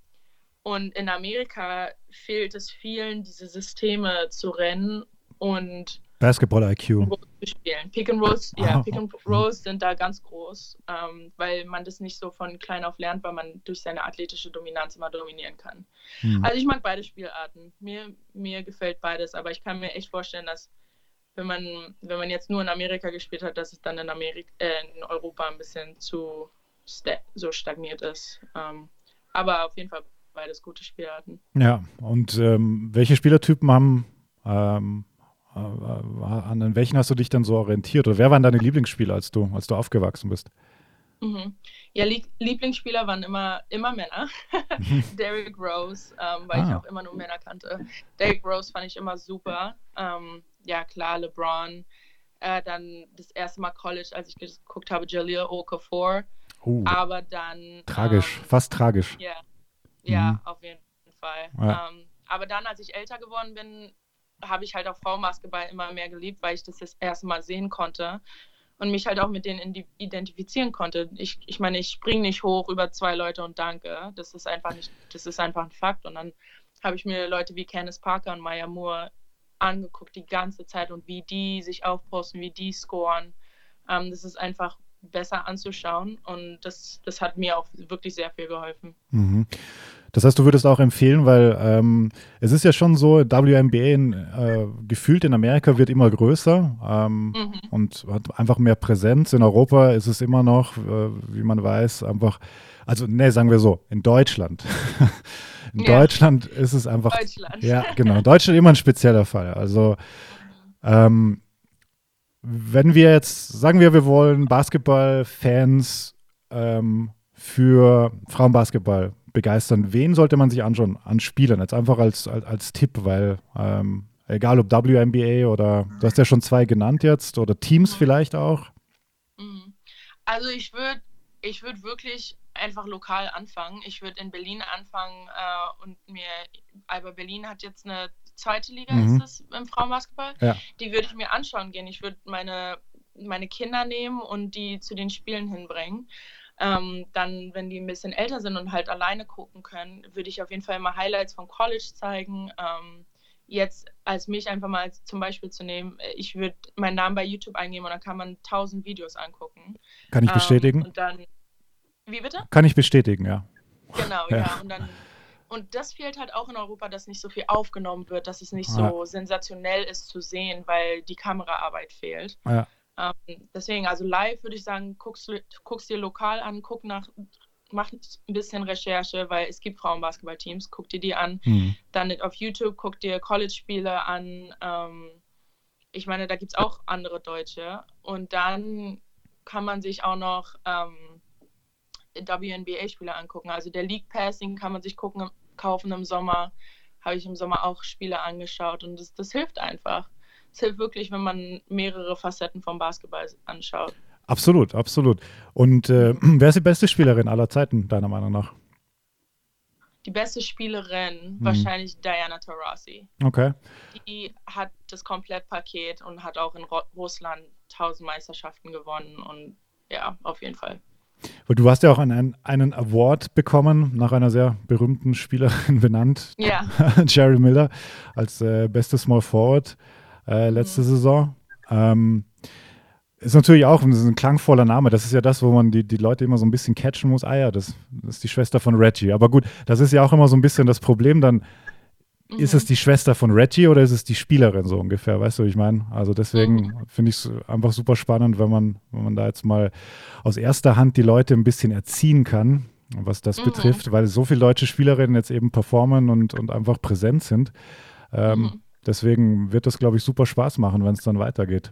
und in Amerika fehlt es vielen, diese Systeme zu rennen und Basketball-IQ. Spielen. Pick and Rolls, ja, Pick and Rolls sind da ganz groß, ähm, weil man das nicht so von klein auf lernt, weil man durch seine athletische Dominanz immer dominieren kann. Mhm. Also ich mag beide Spielarten. Mir, mir gefällt beides, aber ich kann mir echt vorstellen, dass wenn man, wenn man jetzt nur in Amerika gespielt hat, dass es dann in, Amerika, äh, in Europa ein bisschen zu sta so stagniert ist. Ähm, aber auf jeden Fall beides gute Spielarten. Ja, und ähm, welche Spielertypen haben, ähm, äh, an welchen hast du dich dann so orientiert? Oder wer waren deine Lieblingsspieler, als du, als du aufgewachsen bist? Mhm. Ja, Lieblingsspieler waren immer, immer Männer. Derrick Rose, ähm, weil ah. ich auch immer nur Männer kannte. Derrick Rose fand ich immer super. Ähm, ja klar, LeBron. Äh, dann das erste Mal College, als ich geguckt habe, Jaleel Okafor. Uh, Aber dann. Tragisch, ähm, fast tragisch. Yeah, ja, mhm. auf jeden Fall. Ja. Ähm, aber dann, als ich älter geworden bin, habe ich halt auch Frauenbasketball immer mehr geliebt, weil ich das das erste Mal sehen konnte und mich halt auch mit denen identifizieren konnte. Ich, ich meine, ich springe nicht hoch über zwei Leute und danke. Das ist einfach nicht, das ist einfach ein Fakt. Und dann habe ich mir Leute wie Candice Parker und Maya Moore angeguckt die ganze Zeit und wie die sich aufposten, wie die scoren. Ähm, das ist einfach besser anzuschauen und das, das hat mir auch wirklich sehr viel geholfen. Mhm. Das heißt, du würdest auch empfehlen, weil ähm, es ist ja schon so, WNBA in, äh, gefühlt in Amerika wird immer größer ähm, mhm. und hat einfach mehr Präsenz. In Europa ist es immer noch, äh, wie man weiß, einfach, also ne, sagen wir so, in Deutschland In ja. Deutschland ist es einfach. Deutschland. Ja, genau. Deutschland immer ein spezieller Fall. Also, ähm, wenn wir jetzt, sagen wir, wir wollen Basketballfans ähm, für Frauenbasketball begeistern, wen sollte man sich anschauen an Spielern? Jetzt einfach als, als, als Tipp, weil ähm, egal ob WNBA oder du hast ja schon zwei genannt jetzt oder Teams mhm. vielleicht auch. Mhm. Also ich würde ich würde wirklich einfach lokal anfangen. Ich würde in Berlin anfangen äh, und mir, aber Berlin hat jetzt eine zweite Liga, mhm. ist es im Frauenbasketball. Ja. Die würde ich mir anschauen gehen. Ich würde meine, meine Kinder nehmen und die zu den Spielen hinbringen. Ähm, dann, wenn die ein bisschen älter sind und halt alleine gucken können, würde ich auf jeden Fall immer Highlights vom College zeigen. Ähm, jetzt als mich einfach mal zum Beispiel zu nehmen, ich würde meinen Namen bei YouTube eingeben und dann kann man tausend Videos angucken. Kann ich bestätigen? Ähm, und dann wie bitte? Kann ich bestätigen, ja. Genau, ja. ja. Und, dann, und das fehlt halt auch in Europa, dass nicht so viel aufgenommen wird, dass es nicht so sensationell ist zu sehen, weil die Kameraarbeit fehlt. Ja. Ähm, deswegen, also live würde ich sagen, guckst, guckst dir lokal an, guck nach, mach ein bisschen Recherche, weil es gibt Frauenbasketballteams, guck dir die an. Mhm. Dann auf YouTube guck dir College-Spiele an. Ähm, ich meine, da gibt es auch andere Deutsche. Und dann kann man sich auch noch ähm, WNBA-Spiele angucken. Also der League Passing kann man sich gucken, kaufen im Sommer. Habe ich im Sommer auch Spiele angeschaut und das, das hilft einfach. Es hilft wirklich, wenn man mehrere Facetten vom Basketball anschaut. Absolut, absolut. Und äh, wer ist die beste Spielerin aller Zeiten, deiner Meinung nach? Die beste Spielerin, hm. wahrscheinlich Diana Taurasi. Okay. Die hat das Komplettpaket und hat auch in Russland tausend Meisterschaften gewonnen und ja, auf jeden Fall. Du hast ja auch einen, einen Award bekommen, nach einer sehr berühmten Spielerin benannt. Ja. Jerry Miller als äh, beste Small Forward äh, letzte mhm. Saison. Ähm, ist natürlich auch ist ein klangvoller Name. Das ist ja das, wo man die, die Leute immer so ein bisschen catchen muss. Ah ja, das, das ist die Schwester von Reggie. Aber gut, das ist ja auch immer so ein bisschen das Problem dann Mhm. Ist es die Schwester von Reggie oder ist es die Spielerin so ungefähr? Weißt du, wie ich meine? Also deswegen mhm. finde ich es einfach super spannend, wenn man, wenn man da jetzt mal aus erster Hand die Leute ein bisschen erziehen kann, was das mhm. betrifft, weil so viele deutsche Spielerinnen jetzt eben performen und, und einfach präsent sind. Ähm, mhm. Deswegen wird das, glaube ich, super Spaß machen, wenn es dann weitergeht.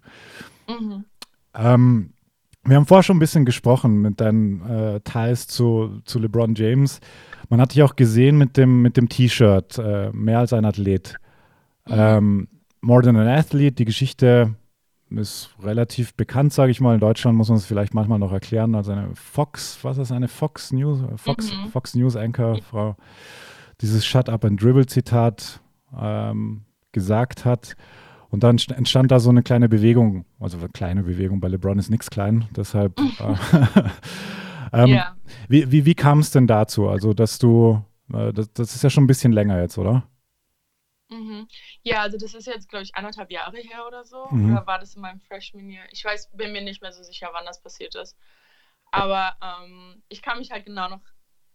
Mhm. Ähm, wir haben vorher schon ein bisschen gesprochen mit deinen äh, Ties zu, zu LeBron James. Man hat dich auch gesehen mit dem, mit dem T-Shirt, äh, mehr als ein Athlet. Mhm. Ähm, More than an Athlete, die Geschichte ist relativ bekannt, sage ich mal. In Deutschland muss man es vielleicht manchmal noch erklären. Also eine Fox, was ist eine Fox News, Fox, mhm. Fox News Anchor, Frau, dieses Shut Up and Dribble Zitat ähm, gesagt hat. Und dann entstand da so eine kleine Bewegung, also eine kleine Bewegung, bei LeBron ist nichts klein, deshalb. Äh, ähm, ja. Wie, wie, wie kam es denn dazu? Also, dass du, äh, das, das, ist ja schon ein bisschen länger jetzt, oder? Mhm. Ja, also das ist jetzt, glaube ich, anderthalb Jahre her oder so. Mhm. Oder war das in meinem Freshman Year? Ich weiß, bin mir nicht mehr so sicher, wann das passiert ist. Aber ähm, ich kann mich halt genau noch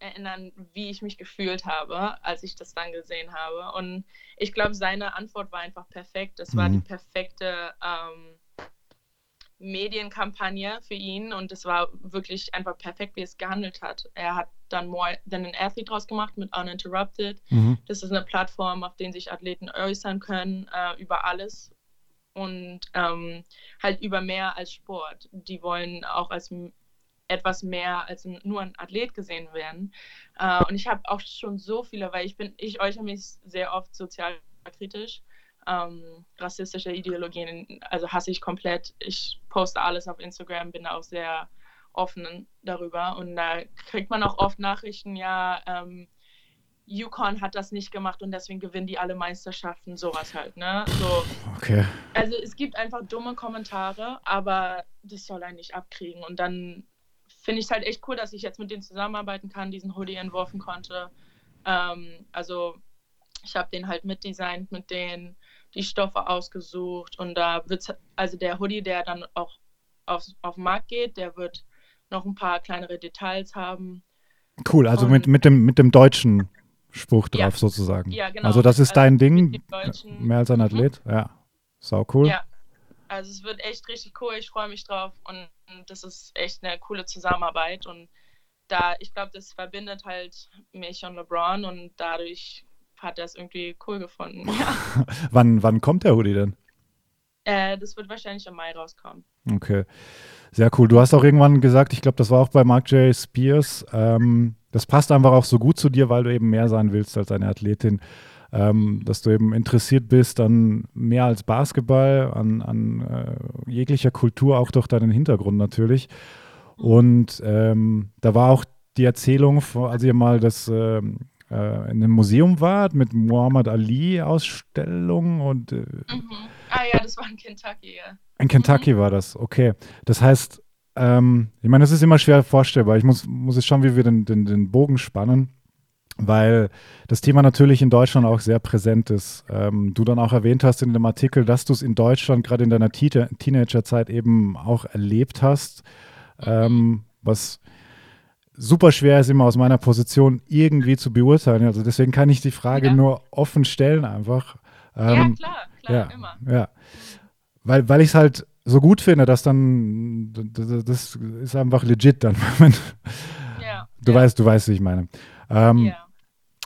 erinnern, wie ich mich gefühlt habe, als ich das dann gesehen habe. Und ich glaube, seine Antwort war einfach perfekt. Das war die mhm. perfekte ähm, Medienkampagne für ihn und es war wirklich einfach perfekt, wie es gehandelt hat. Er hat dann More Than an Athlete draus gemacht mit Uninterrupted. Mhm. Das ist eine Plattform, auf der sich Athleten äußern können äh, über alles und ähm, halt über mehr als Sport. Die wollen auch als etwas mehr als nur ein Athlet gesehen werden. Äh, und ich habe auch schon so viele, weil ich bin, ich äußere mich sehr oft sozial kritisch ähm, rassistische Ideologien, also hasse ich komplett. Ich poste alles auf Instagram, bin auch sehr offen darüber und da kriegt man auch oft Nachrichten, ja, ähm, Yukon hat das nicht gemacht und deswegen gewinnen die alle Meisterschaften, sowas halt, ne? So. Okay. Also es gibt einfach dumme Kommentare, aber das soll einen nicht abkriegen. Und dann finde ich es halt echt cool, dass ich jetzt mit denen zusammenarbeiten kann, diesen Hoodie entworfen konnte. Ähm, also ich habe den halt mitdesignt mit denen die Stoffe ausgesucht und da wird also der Hoodie, der dann auch auf, auf den Markt geht, der wird noch ein paar kleinere Details haben. Cool, also mit, mit, dem, mit dem deutschen Spruch drauf ja. sozusagen. Ja, genau. Also das ist also dein Ding, mehr als ein mhm. Athlet, mhm. ja. Sau cool. Ja, also es wird echt richtig cool, ich freue mich drauf und das ist echt eine coole Zusammenarbeit und da, ich glaube, das verbindet halt mich und LeBron und dadurch hat er es irgendwie cool gefunden. Ja. wann, wann kommt der Hoodie denn? Äh, das wird wahrscheinlich im Mai rauskommen. Okay. Sehr cool. Du hast auch irgendwann gesagt, ich glaube, das war auch bei Mark J. Spears, ähm, das passt einfach auch so gut zu dir, weil du eben mehr sein willst als eine Athletin. Ähm, dass du eben interessiert bist an mehr als Basketball, an, an äh, jeglicher Kultur, auch durch deinen Hintergrund natürlich. Und ähm, da war auch die Erzählung, als ihr mal das ähm, äh, in einem Museum wart mit Muhammad Ali Ausstellung und äh, mhm. Ah ja, das war in Kentucky, ja. In Kentucky mhm. war das, okay. Das heißt, ähm, ich meine, es ist immer schwer vorstellbar. Ich muss, muss jetzt schauen, wie wir den, den, den Bogen spannen, weil das Thema natürlich in Deutschland auch sehr präsent ist. Ähm, du dann auch erwähnt hast in dem Artikel, dass du es in Deutschland gerade in deiner Teenagerzeit eben auch erlebt hast, ähm, was super schwer ist immer aus meiner Position irgendwie zu beurteilen. Also deswegen kann ich die Frage ja. nur offen stellen einfach. Ähm, ja, klar, klar, ja, immer. Ja. Weil, weil ich es halt so gut finde, dass dann, das ist einfach legit dann. Du ja. weißt, du weißt, wie ich meine. Ähm, ja.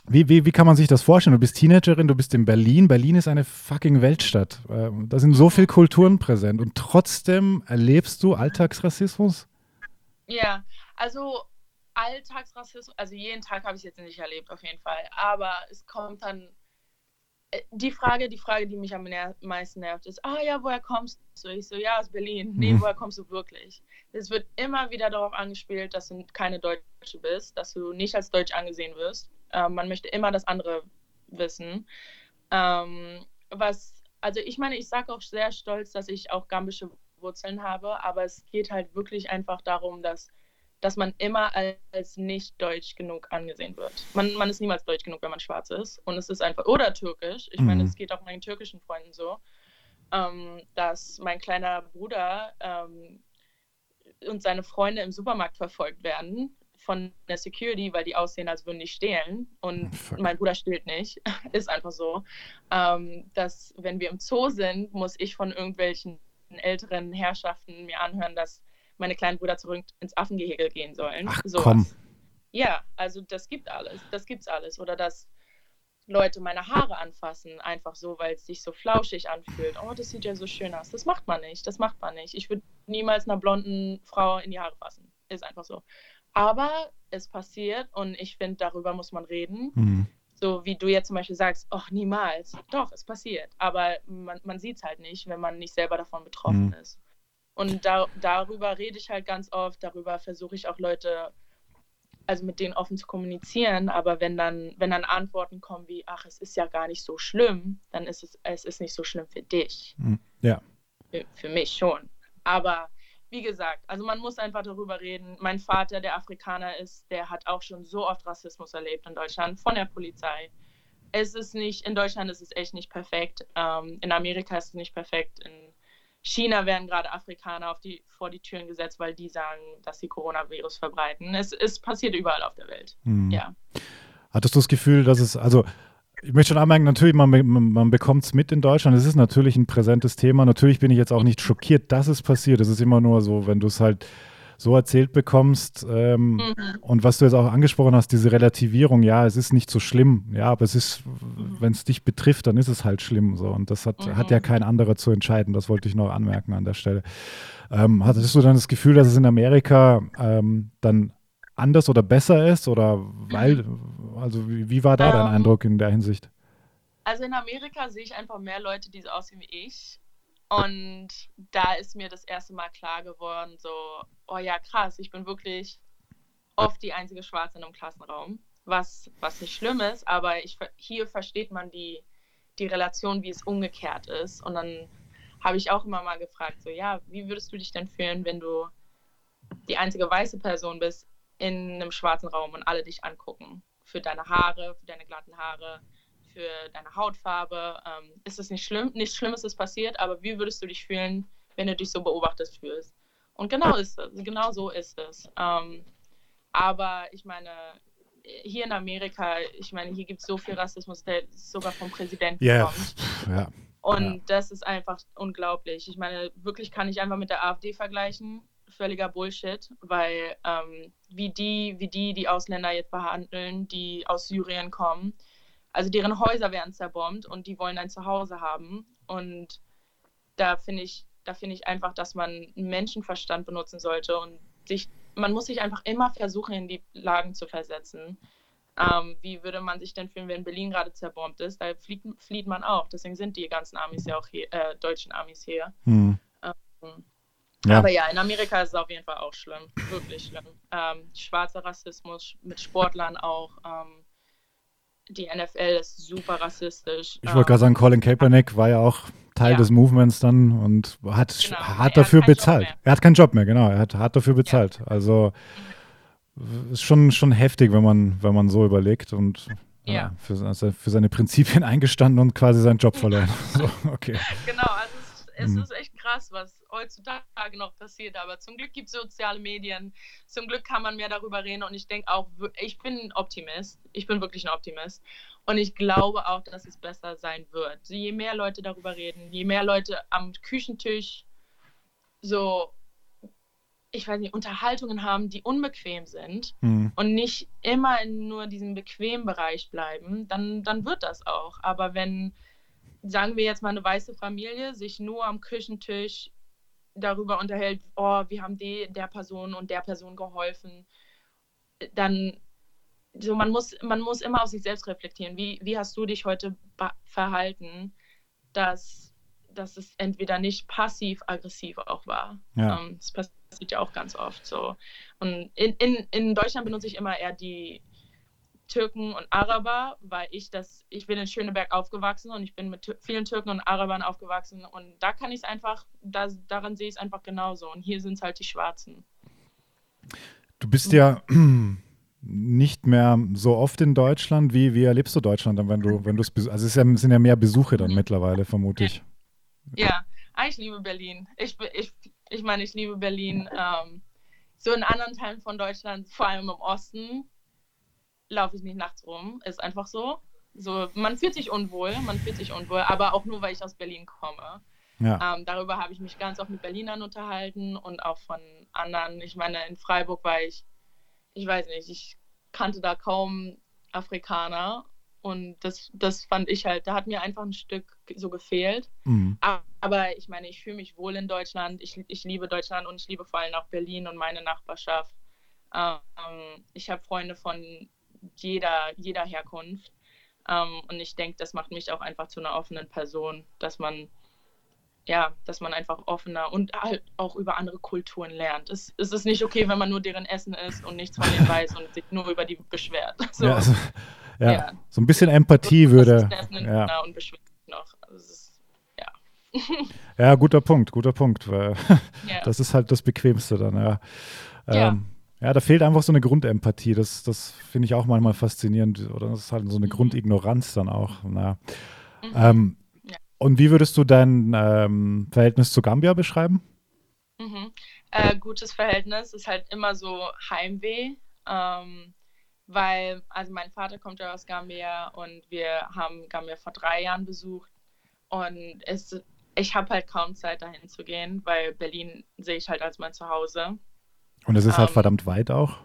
Wie, wie, wie kann man sich das vorstellen? Du bist Teenagerin, du bist in Berlin. Berlin ist eine fucking Weltstadt. Ähm, da sind so viele Kulturen präsent und trotzdem erlebst du Alltagsrassismus? Ja, also Alltagsrassismus, also jeden Tag habe ich es jetzt nicht erlebt, auf jeden Fall. Aber es kommt dann äh, die Frage, die Frage, die mich am meisten nervt, ist, ah ja, woher kommst du? Ich so, ja, aus Berlin. Nee, mhm. woher kommst du wirklich? Es wird immer wieder darauf angespielt, dass du keine Deutsche bist, dass du nicht als Deutsch angesehen wirst. Ähm, man möchte immer das andere wissen. Ähm, was, also ich meine, ich sage auch sehr stolz, dass ich auch gambische Wurzeln habe, aber es geht halt wirklich einfach darum, dass dass man immer als nicht deutsch genug angesehen wird. Man, man ist niemals deutsch genug, wenn man schwarz ist. Und es ist einfach, oder türkisch. Ich mhm. meine, es geht auch meinen türkischen Freunden so, ähm, dass mein kleiner Bruder ähm, und seine Freunde im Supermarkt verfolgt werden von der Security, weil die aussehen, als würden die stehlen. Und Fuck. mein Bruder stillt nicht. ist einfach so. Ähm, dass, wenn wir im Zoo sind, muss ich von irgendwelchen älteren Herrschaften mir anhören, dass meine kleinen Brüder zurück ins Affengehege gehen sollen. Ach, Sowas. komm. Ja, also das gibt alles. Das gibt's alles. Oder dass Leute meine Haare anfassen, einfach so, weil es sich so flauschig anfühlt. Oh, das sieht ja so schön aus. Das macht man nicht. Das macht man nicht. Ich würde niemals einer blonden Frau in die Haare fassen. Ist einfach so. Aber es passiert und ich finde, darüber muss man reden. Mhm. So wie du jetzt zum Beispiel sagst, ach, niemals. Doch, es passiert. Aber man, man sieht es halt nicht, wenn man nicht selber davon betroffen mhm. ist. Und da, darüber rede ich halt ganz oft, darüber versuche ich auch Leute, also mit denen offen zu kommunizieren, aber wenn dann, wenn dann Antworten kommen wie, ach, es ist ja gar nicht so schlimm, dann ist es, es ist nicht so schlimm für dich. Hm, ja. Für, für mich schon. Aber wie gesagt, also man muss einfach darüber reden. Mein Vater, der Afrikaner ist, der hat auch schon so oft Rassismus erlebt in Deutschland von der Polizei. Es ist nicht, in Deutschland ist es echt nicht perfekt. Ähm, in Amerika ist es nicht perfekt. In China werden gerade Afrikaner auf die, vor die Türen gesetzt, weil die sagen, dass sie Coronavirus verbreiten. Es, es passiert überall auf der Welt. Hm. Ja. Hattest du das Gefühl, dass es, also ich möchte schon anmerken, natürlich, man, man bekommt es mit in Deutschland. Es ist natürlich ein präsentes Thema. Natürlich bin ich jetzt auch nicht schockiert, dass es passiert. Es ist immer nur so, wenn du es halt so erzählt bekommst. Ähm, mhm. Und was du jetzt auch angesprochen hast, diese Relativierung, ja, es ist nicht so schlimm, ja, aber es ist, mhm. wenn es dich betrifft, dann ist es halt schlimm so. Und das hat, mhm. hat ja kein anderer zu entscheiden. Das wollte ich noch anmerken an der Stelle. Ähm, hattest du dann das Gefühl, dass es in Amerika ähm, dann anders oder besser ist? Oder weil, mhm. Also wie, wie war da dein ähm, Eindruck in der Hinsicht? Also in Amerika sehe ich einfach mehr Leute, die so aussehen wie ich. Und da ist mir das erste Mal klar geworden, so, oh ja, krass, ich bin wirklich oft die einzige Schwarze in einem Klassenraum, was, was nicht schlimm ist, aber ich, hier versteht man die, die Relation, wie es umgekehrt ist. Und dann habe ich auch immer mal gefragt, so, ja, wie würdest du dich denn fühlen, wenn du die einzige weiße Person bist in einem schwarzen Raum und alle dich angucken? Für deine Haare, für deine glatten Haare, für deine Hautfarbe. Ähm, ist es nicht schlimm? Nichts Schlimmes ist passiert, aber wie würdest du dich fühlen, wenn du dich so beobachtet fühlst? Und genau ist genau so ist es. Ähm, aber ich meine, hier in Amerika, ich meine, hier gibt es so viel Rassismus, der sogar vom Präsidenten yeah. kommt. Ja. Und ja. das ist einfach unglaublich. Ich meine, wirklich kann ich einfach mit der AfD vergleichen. Völliger Bullshit, weil ähm, wie die, wie die die Ausländer jetzt behandeln, die aus Syrien kommen, also deren Häuser werden zerbombt und die wollen ein Zuhause haben. Und da finde ich, da finde ich einfach, dass man Menschenverstand benutzen sollte und sich, man muss sich einfach immer versuchen, in die Lagen zu versetzen. Ähm, wie würde man sich denn fühlen, wenn Berlin gerade zerbombt ist? Da flieht, flieht man auch. Deswegen sind die ganzen Amis ja auch hier, äh, deutschen Amis hier. Hm. Ähm, ja. Aber ja, in Amerika ist es auf jeden Fall auch schlimm. Wirklich schlimm. Ähm, schwarzer Rassismus mit Sportlern auch. Ähm, die NFL ist super rassistisch. Ich wollte gerade sagen, Colin Kaepernick war ja auch Teil ja. des Movements dann und hat, genau, hat dafür bezahlt. Er hat keinen Job mehr, genau. Er hat hart dafür bezahlt. Ja. Also ist schon, schon heftig, wenn man, wenn man so überlegt und ja. für, also für seine Prinzipien eingestanden und quasi seinen Job verloren. so, okay. Genau, es mhm. ist echt krass, was heutzutage noch passiert. Aber zum Glück gibt es soziale Medien. Zum Glück kann man mehr darüber reden. Und ich denke auch, ich bin ein Optimist. Ich bin wirklich ein Optimist. Und ich glaube auch, dass es besser sein wird. Je mehr Leute darüber reden, je mehr Leute am Küchentisch so ich weiß nicht, Unterhaltungen haben, die unbequem sind mhm. und nicht immer in nur diesem bequemen Bereich bleiben, dann, dann wird das auch. Aber wenn, sagen wir jetzt mal, eine weiße Familie sich nur am Küchentisch darüber unterhält, oh, wir haben die, der Person und der Person geholfen, dann so man muss, man muss immer auf sich selbst reflektieren. Wie, wie hast du dich heute verhalten, dass, dass es entweder nicht passiv-aggressiv auch war? Ja. Ähm, das passiert ja auch ganz oft so. Und in, in, in Deutschland benutze ich immer eher die Türken und Araber, weil ich das, ich bin in Schöneberg aufgewachsen und ich bin mit vielen Türken und Arabern aufgewachsen und da kann ich es einfach, da, daran sehe ich es einfach genauso. Und hier sind es halt die Schwarzen. Du bist ja nicht mehr so oft in Deutschland. Wie, wie erlebst du Deutschland dann, wenn du, wenn du es also es sind ja mehr Besuche dann mittlerweile, vermute ich. Ja, ah, ich liebe Berlin. Ich, ich, ich meine, ich liebe Berlin. Ähm, so in anderen Teilen von Deutschland, vor allem im Osten, laufe ich nicht nachts rum. Ist einfach so. So, man fühlt sich unwohl, man fühlt sich unwohl, aber auch nur, weil ich aus Berlin komme. Ja. Ähm, darüber habe ich mich ganz oft mit Berlinern unterhalten und auch von anderen. Ich meine, in Freiburg war ich ich weiß nicht, ich kannte da kaum Afrikaner und das, das fand ich halt, da hat mir einfach ein Stück so gefehlt. Mhm. Aber ich meine, ich fühle mich wohl in Deutschland, ich, ich liebe Deutschland und ich liebe vor allem auch Berlin und meine Nachbarschaft. Ähm, ich habe Freunde von jeder, jeder Herkunft. Ähm, und ich denke, das macht mich auch einfach zu einer offenen Person, dass man ja, dass man einfach offener und halt auch über andere Kulturen lernt. Es, es ist nicht okay, wenn man nur deren Essen isst und nichts von denen weiß und sich nur über die beschwert. So. Ja, also, ja, ja, so ein bisschen Empathie würde. Ja. Und beschwert noch. Also ist, ja. ja, guter Punkt, guter Punkt. Weil ja. Das ist halt das Bequemste dann, ja. Ähm, ja. da fehlt einfach so eine Grundempathie. Das, das finde ich auch manchmal faszinierend. Oder das ist halt so eine mhm. Grundignoranz dann auch. Naja. Mhm. Ähm, und wie würdest du dein ähm, Verhältnis zu Gambia beschreiben? Mhm. Äh, gutes Verhältnis ist halt immer so Heimweh, ähm, weil, also mein Vater kommt ja aus Gambia und wir haben Gambia vor drei Jahren besucht und es, ich habe halt kaum Zeit dahin zu gehen, weil Berlin sehe ich halt als mein Zuhause. Und es ist halt ähm, verdammt weit auch?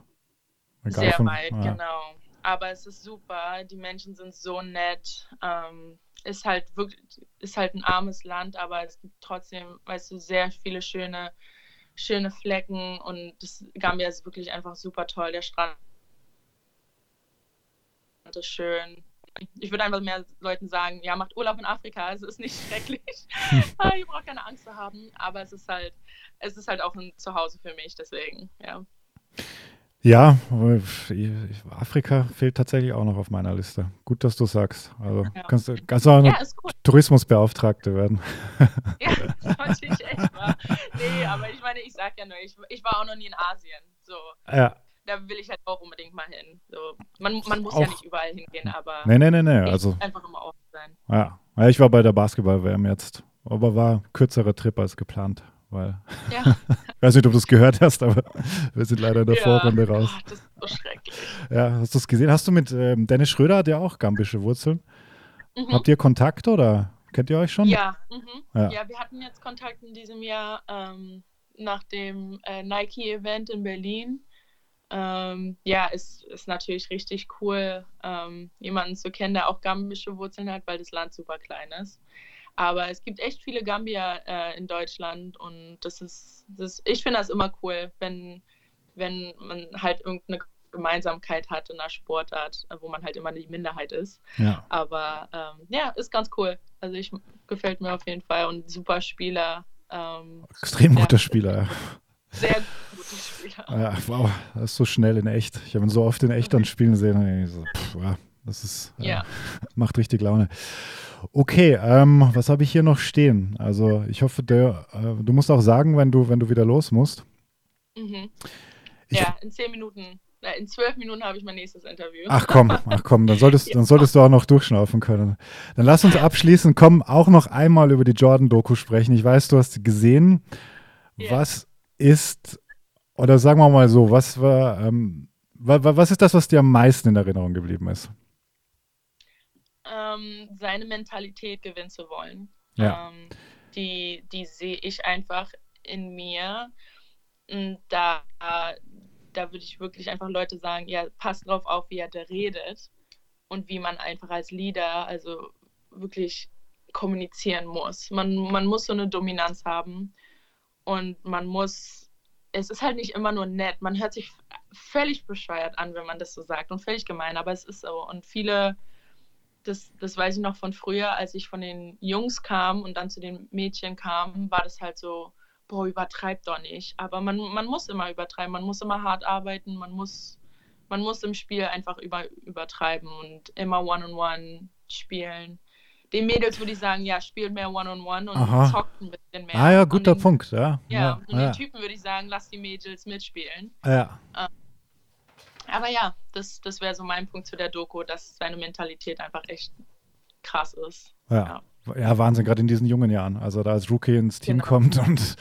Egal sehr von, weit, ja. genau. Aber es ist super, die Menschen sind so nett. Ähm, ist halt wirklich, ist halt ein armes Land, aber es gibt trotzdem, weißt du, sehr viele schöne, schöne Flecken und das Gambia ist wirklich einfach super toll. Der Strand ist schön. Ich würde einfach mehr Leuten sagen, ja, macht Urlaub in Afrika, es ist nicht schrecklich. Ah, ihr braucht keine Angst zu haben, aber es ist halt, es ist halt auch ein Zuhause für mich, deswegen, ja. Ja, Afrika fehlt tatsächlich auch noch auf meiner Liste. Gut, dass du sagst. Also ja. kannst, du kannst auch ja, Tourismusbeauftragte werden. Ja, das sollte ich echt mal. Nee, aber ich meine, ich sag ja nur, ich, ich war auch noch nie in Asien. So. Ja. Da will ich halt auch unbedingt mal hin. So. Man, man muss auch, ja nicht überall hingehen, aber nee, nee, nee, nee. Also, einfach immer offen sein. Ja. ja, ich war bei der Basketball-WM jetzt, aber war kürzerer Trip als geplant weil ja. ich weiß nicht, ob du es gehört hast, aber wir sind leider in der ja, Vorrunde raus. Oh, das ist so schrecklich. Ja, hast du es gesehen? Hast du mit ähm, Dennis Schröder, hat ja auch gambische Wurzeln. Mhm. Habt ihr Kontakt oder kennt ihr euch schon? Ja, mhm. ja. ja. wir hatten jetzt Kontakt in diesem Jahr ähm, nach dem äh, Nike-Event in Berlin. Ähm, ja, ist, ist natürlich richtig cool, ähm, jemanden zu kennen, der auch gambische Wurzeln hat, weil das Land super klein ist. Aber es gibt echt viele Gambier äh, in Deutschland und das ist, das, ich finde das immer cool, wenn, wenn man halt irgendeine Gemeinsamkeit hat in einer Sportart, wo man halt immer die Minderheit ist. Ja. Aber ähm, ja, ist ganz cool. Also ich gefällt mir auf jeden Fall und super Spieler. Ähm, Extrem guter ja. Spieler. Sehr guter Spieler. Ja, wow, das ist so schnell in echt. Ich habe ihn so oft in echt dann spielen sehen. So, pff, wow, das ist, äh, ja. macht richtig Laune. Okay, ähm, was habe ich hier noch stehen? Also ich hoffe, der, äh, du musst auch sagen, wenn du, wenn du wieder los musst. Mhm. Ja, in zehn Minuten. In zwölf Minuten habe ich mein nächstes Interview. Ach komm, ach komm, dann solltest, ja. dann solltest du auch noch durchschnaufen können. Dann lass uns abschließen, komm auch noch einmal über die Jordan-Doku sprechen. Ich weiß, du hast sie gesehen. Ja. Was ist, oder sagen wir mal so, was war, ähm, was ist das, was dir am meisten in Erinnerung geblieben ist? ähm, seine Mentalität gewinnen zu wollen. Ja. Ähm, die die sehe ich einfach in mir. da, da würde ich wirklich einfach Leute sagen, ja, passt drauf auf, wie er da redet und wie man einfach als Leader, also wirklich kommunizieren muss. Man, man muss so eine Dominanz haben und man muss, es ist halt nicht immer nur nett, man hört sich völlig bescheuert an, wenn man das so sagt und völlig gemein, aber es ist so. Und viele, das, das weiß ich noch von früher, als ich von den Jungs kam und dann zu den Mädchen kam, war das halt so, boah, übertreib doch nicht. Aber man, man muss immer übertreiben, man muss immer hart arbeiten, man muss, man muss im Spiel einfach über, übertreiben und immer One-on-One -on -one spielen. Den Mädels würde ich sagen, ja, spielt mehr One-on-One -on -One und zockt ein bisschen mehr. Ah ja, guter den, Punkt, ja. Ja, ja und ja. den Typen würde ich sagen, lass die Mädels mitspielen. Ja. Ähm, aber ja, das, das wäre so mein Punkt zu der Doku, dass seine Mentalität einfach echt krass ist. Ja, ja. ja Wahnsinn, gerade in diesen jungen Jahren. Also da als Rookie ins Team genau. kommt und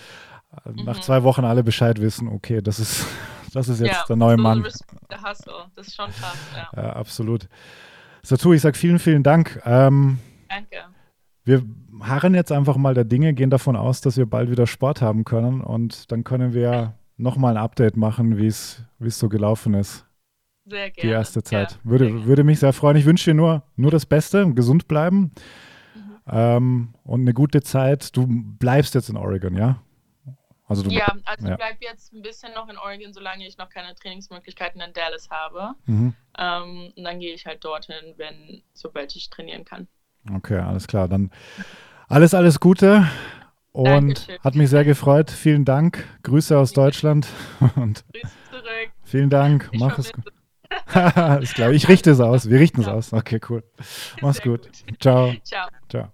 mhm. nach zwei Wochen alle Bescheid wissen, okay, das ist, das ist jetzt ja, der neue so Mann. Der Hustle, das ist schon krass, ja. ja absolut. Satu, ich sage vielen, vielen Dank. Ähm, Danke. Wir harren jetzt einfach mal der Dinge, gehen davon aus, dass wir bald wieder Sport haben können und dann können wir nochmal ein Update machen, wie es so gelaufen ist. Sehr gerne. Die erste Zeit. Ja, würde, würde mich sehr freuen. Ich wünsche dir nur, nur das Beste, gesund bleiben mhm. ähm, und eine gute Zeit. Du bleibst jetzt in Oregon, ja? Also du, ja, also ja. ich bleibe jetzt ein bisschen noch in Oregon, solange ich noch keine Trainingsmöglichkeiten in Dallas habe. Mhm. Ähm, und dann gehe ich halt dorthin, wenn, sobald ich trainieren kann. Okay, alles klar. Dann alles, alles Gute und Dankeschön. hat mich sehr gefreut. Vielen Dank. Grüße aus Deutschland und Grüße zurück. Vielen Dank. Ich Mach es gut. Alles klar, ich richte es aus. Wir richten es ja. aus. Okay, cool. Mach's gut. gut. Ciao. Ciao. Ciao.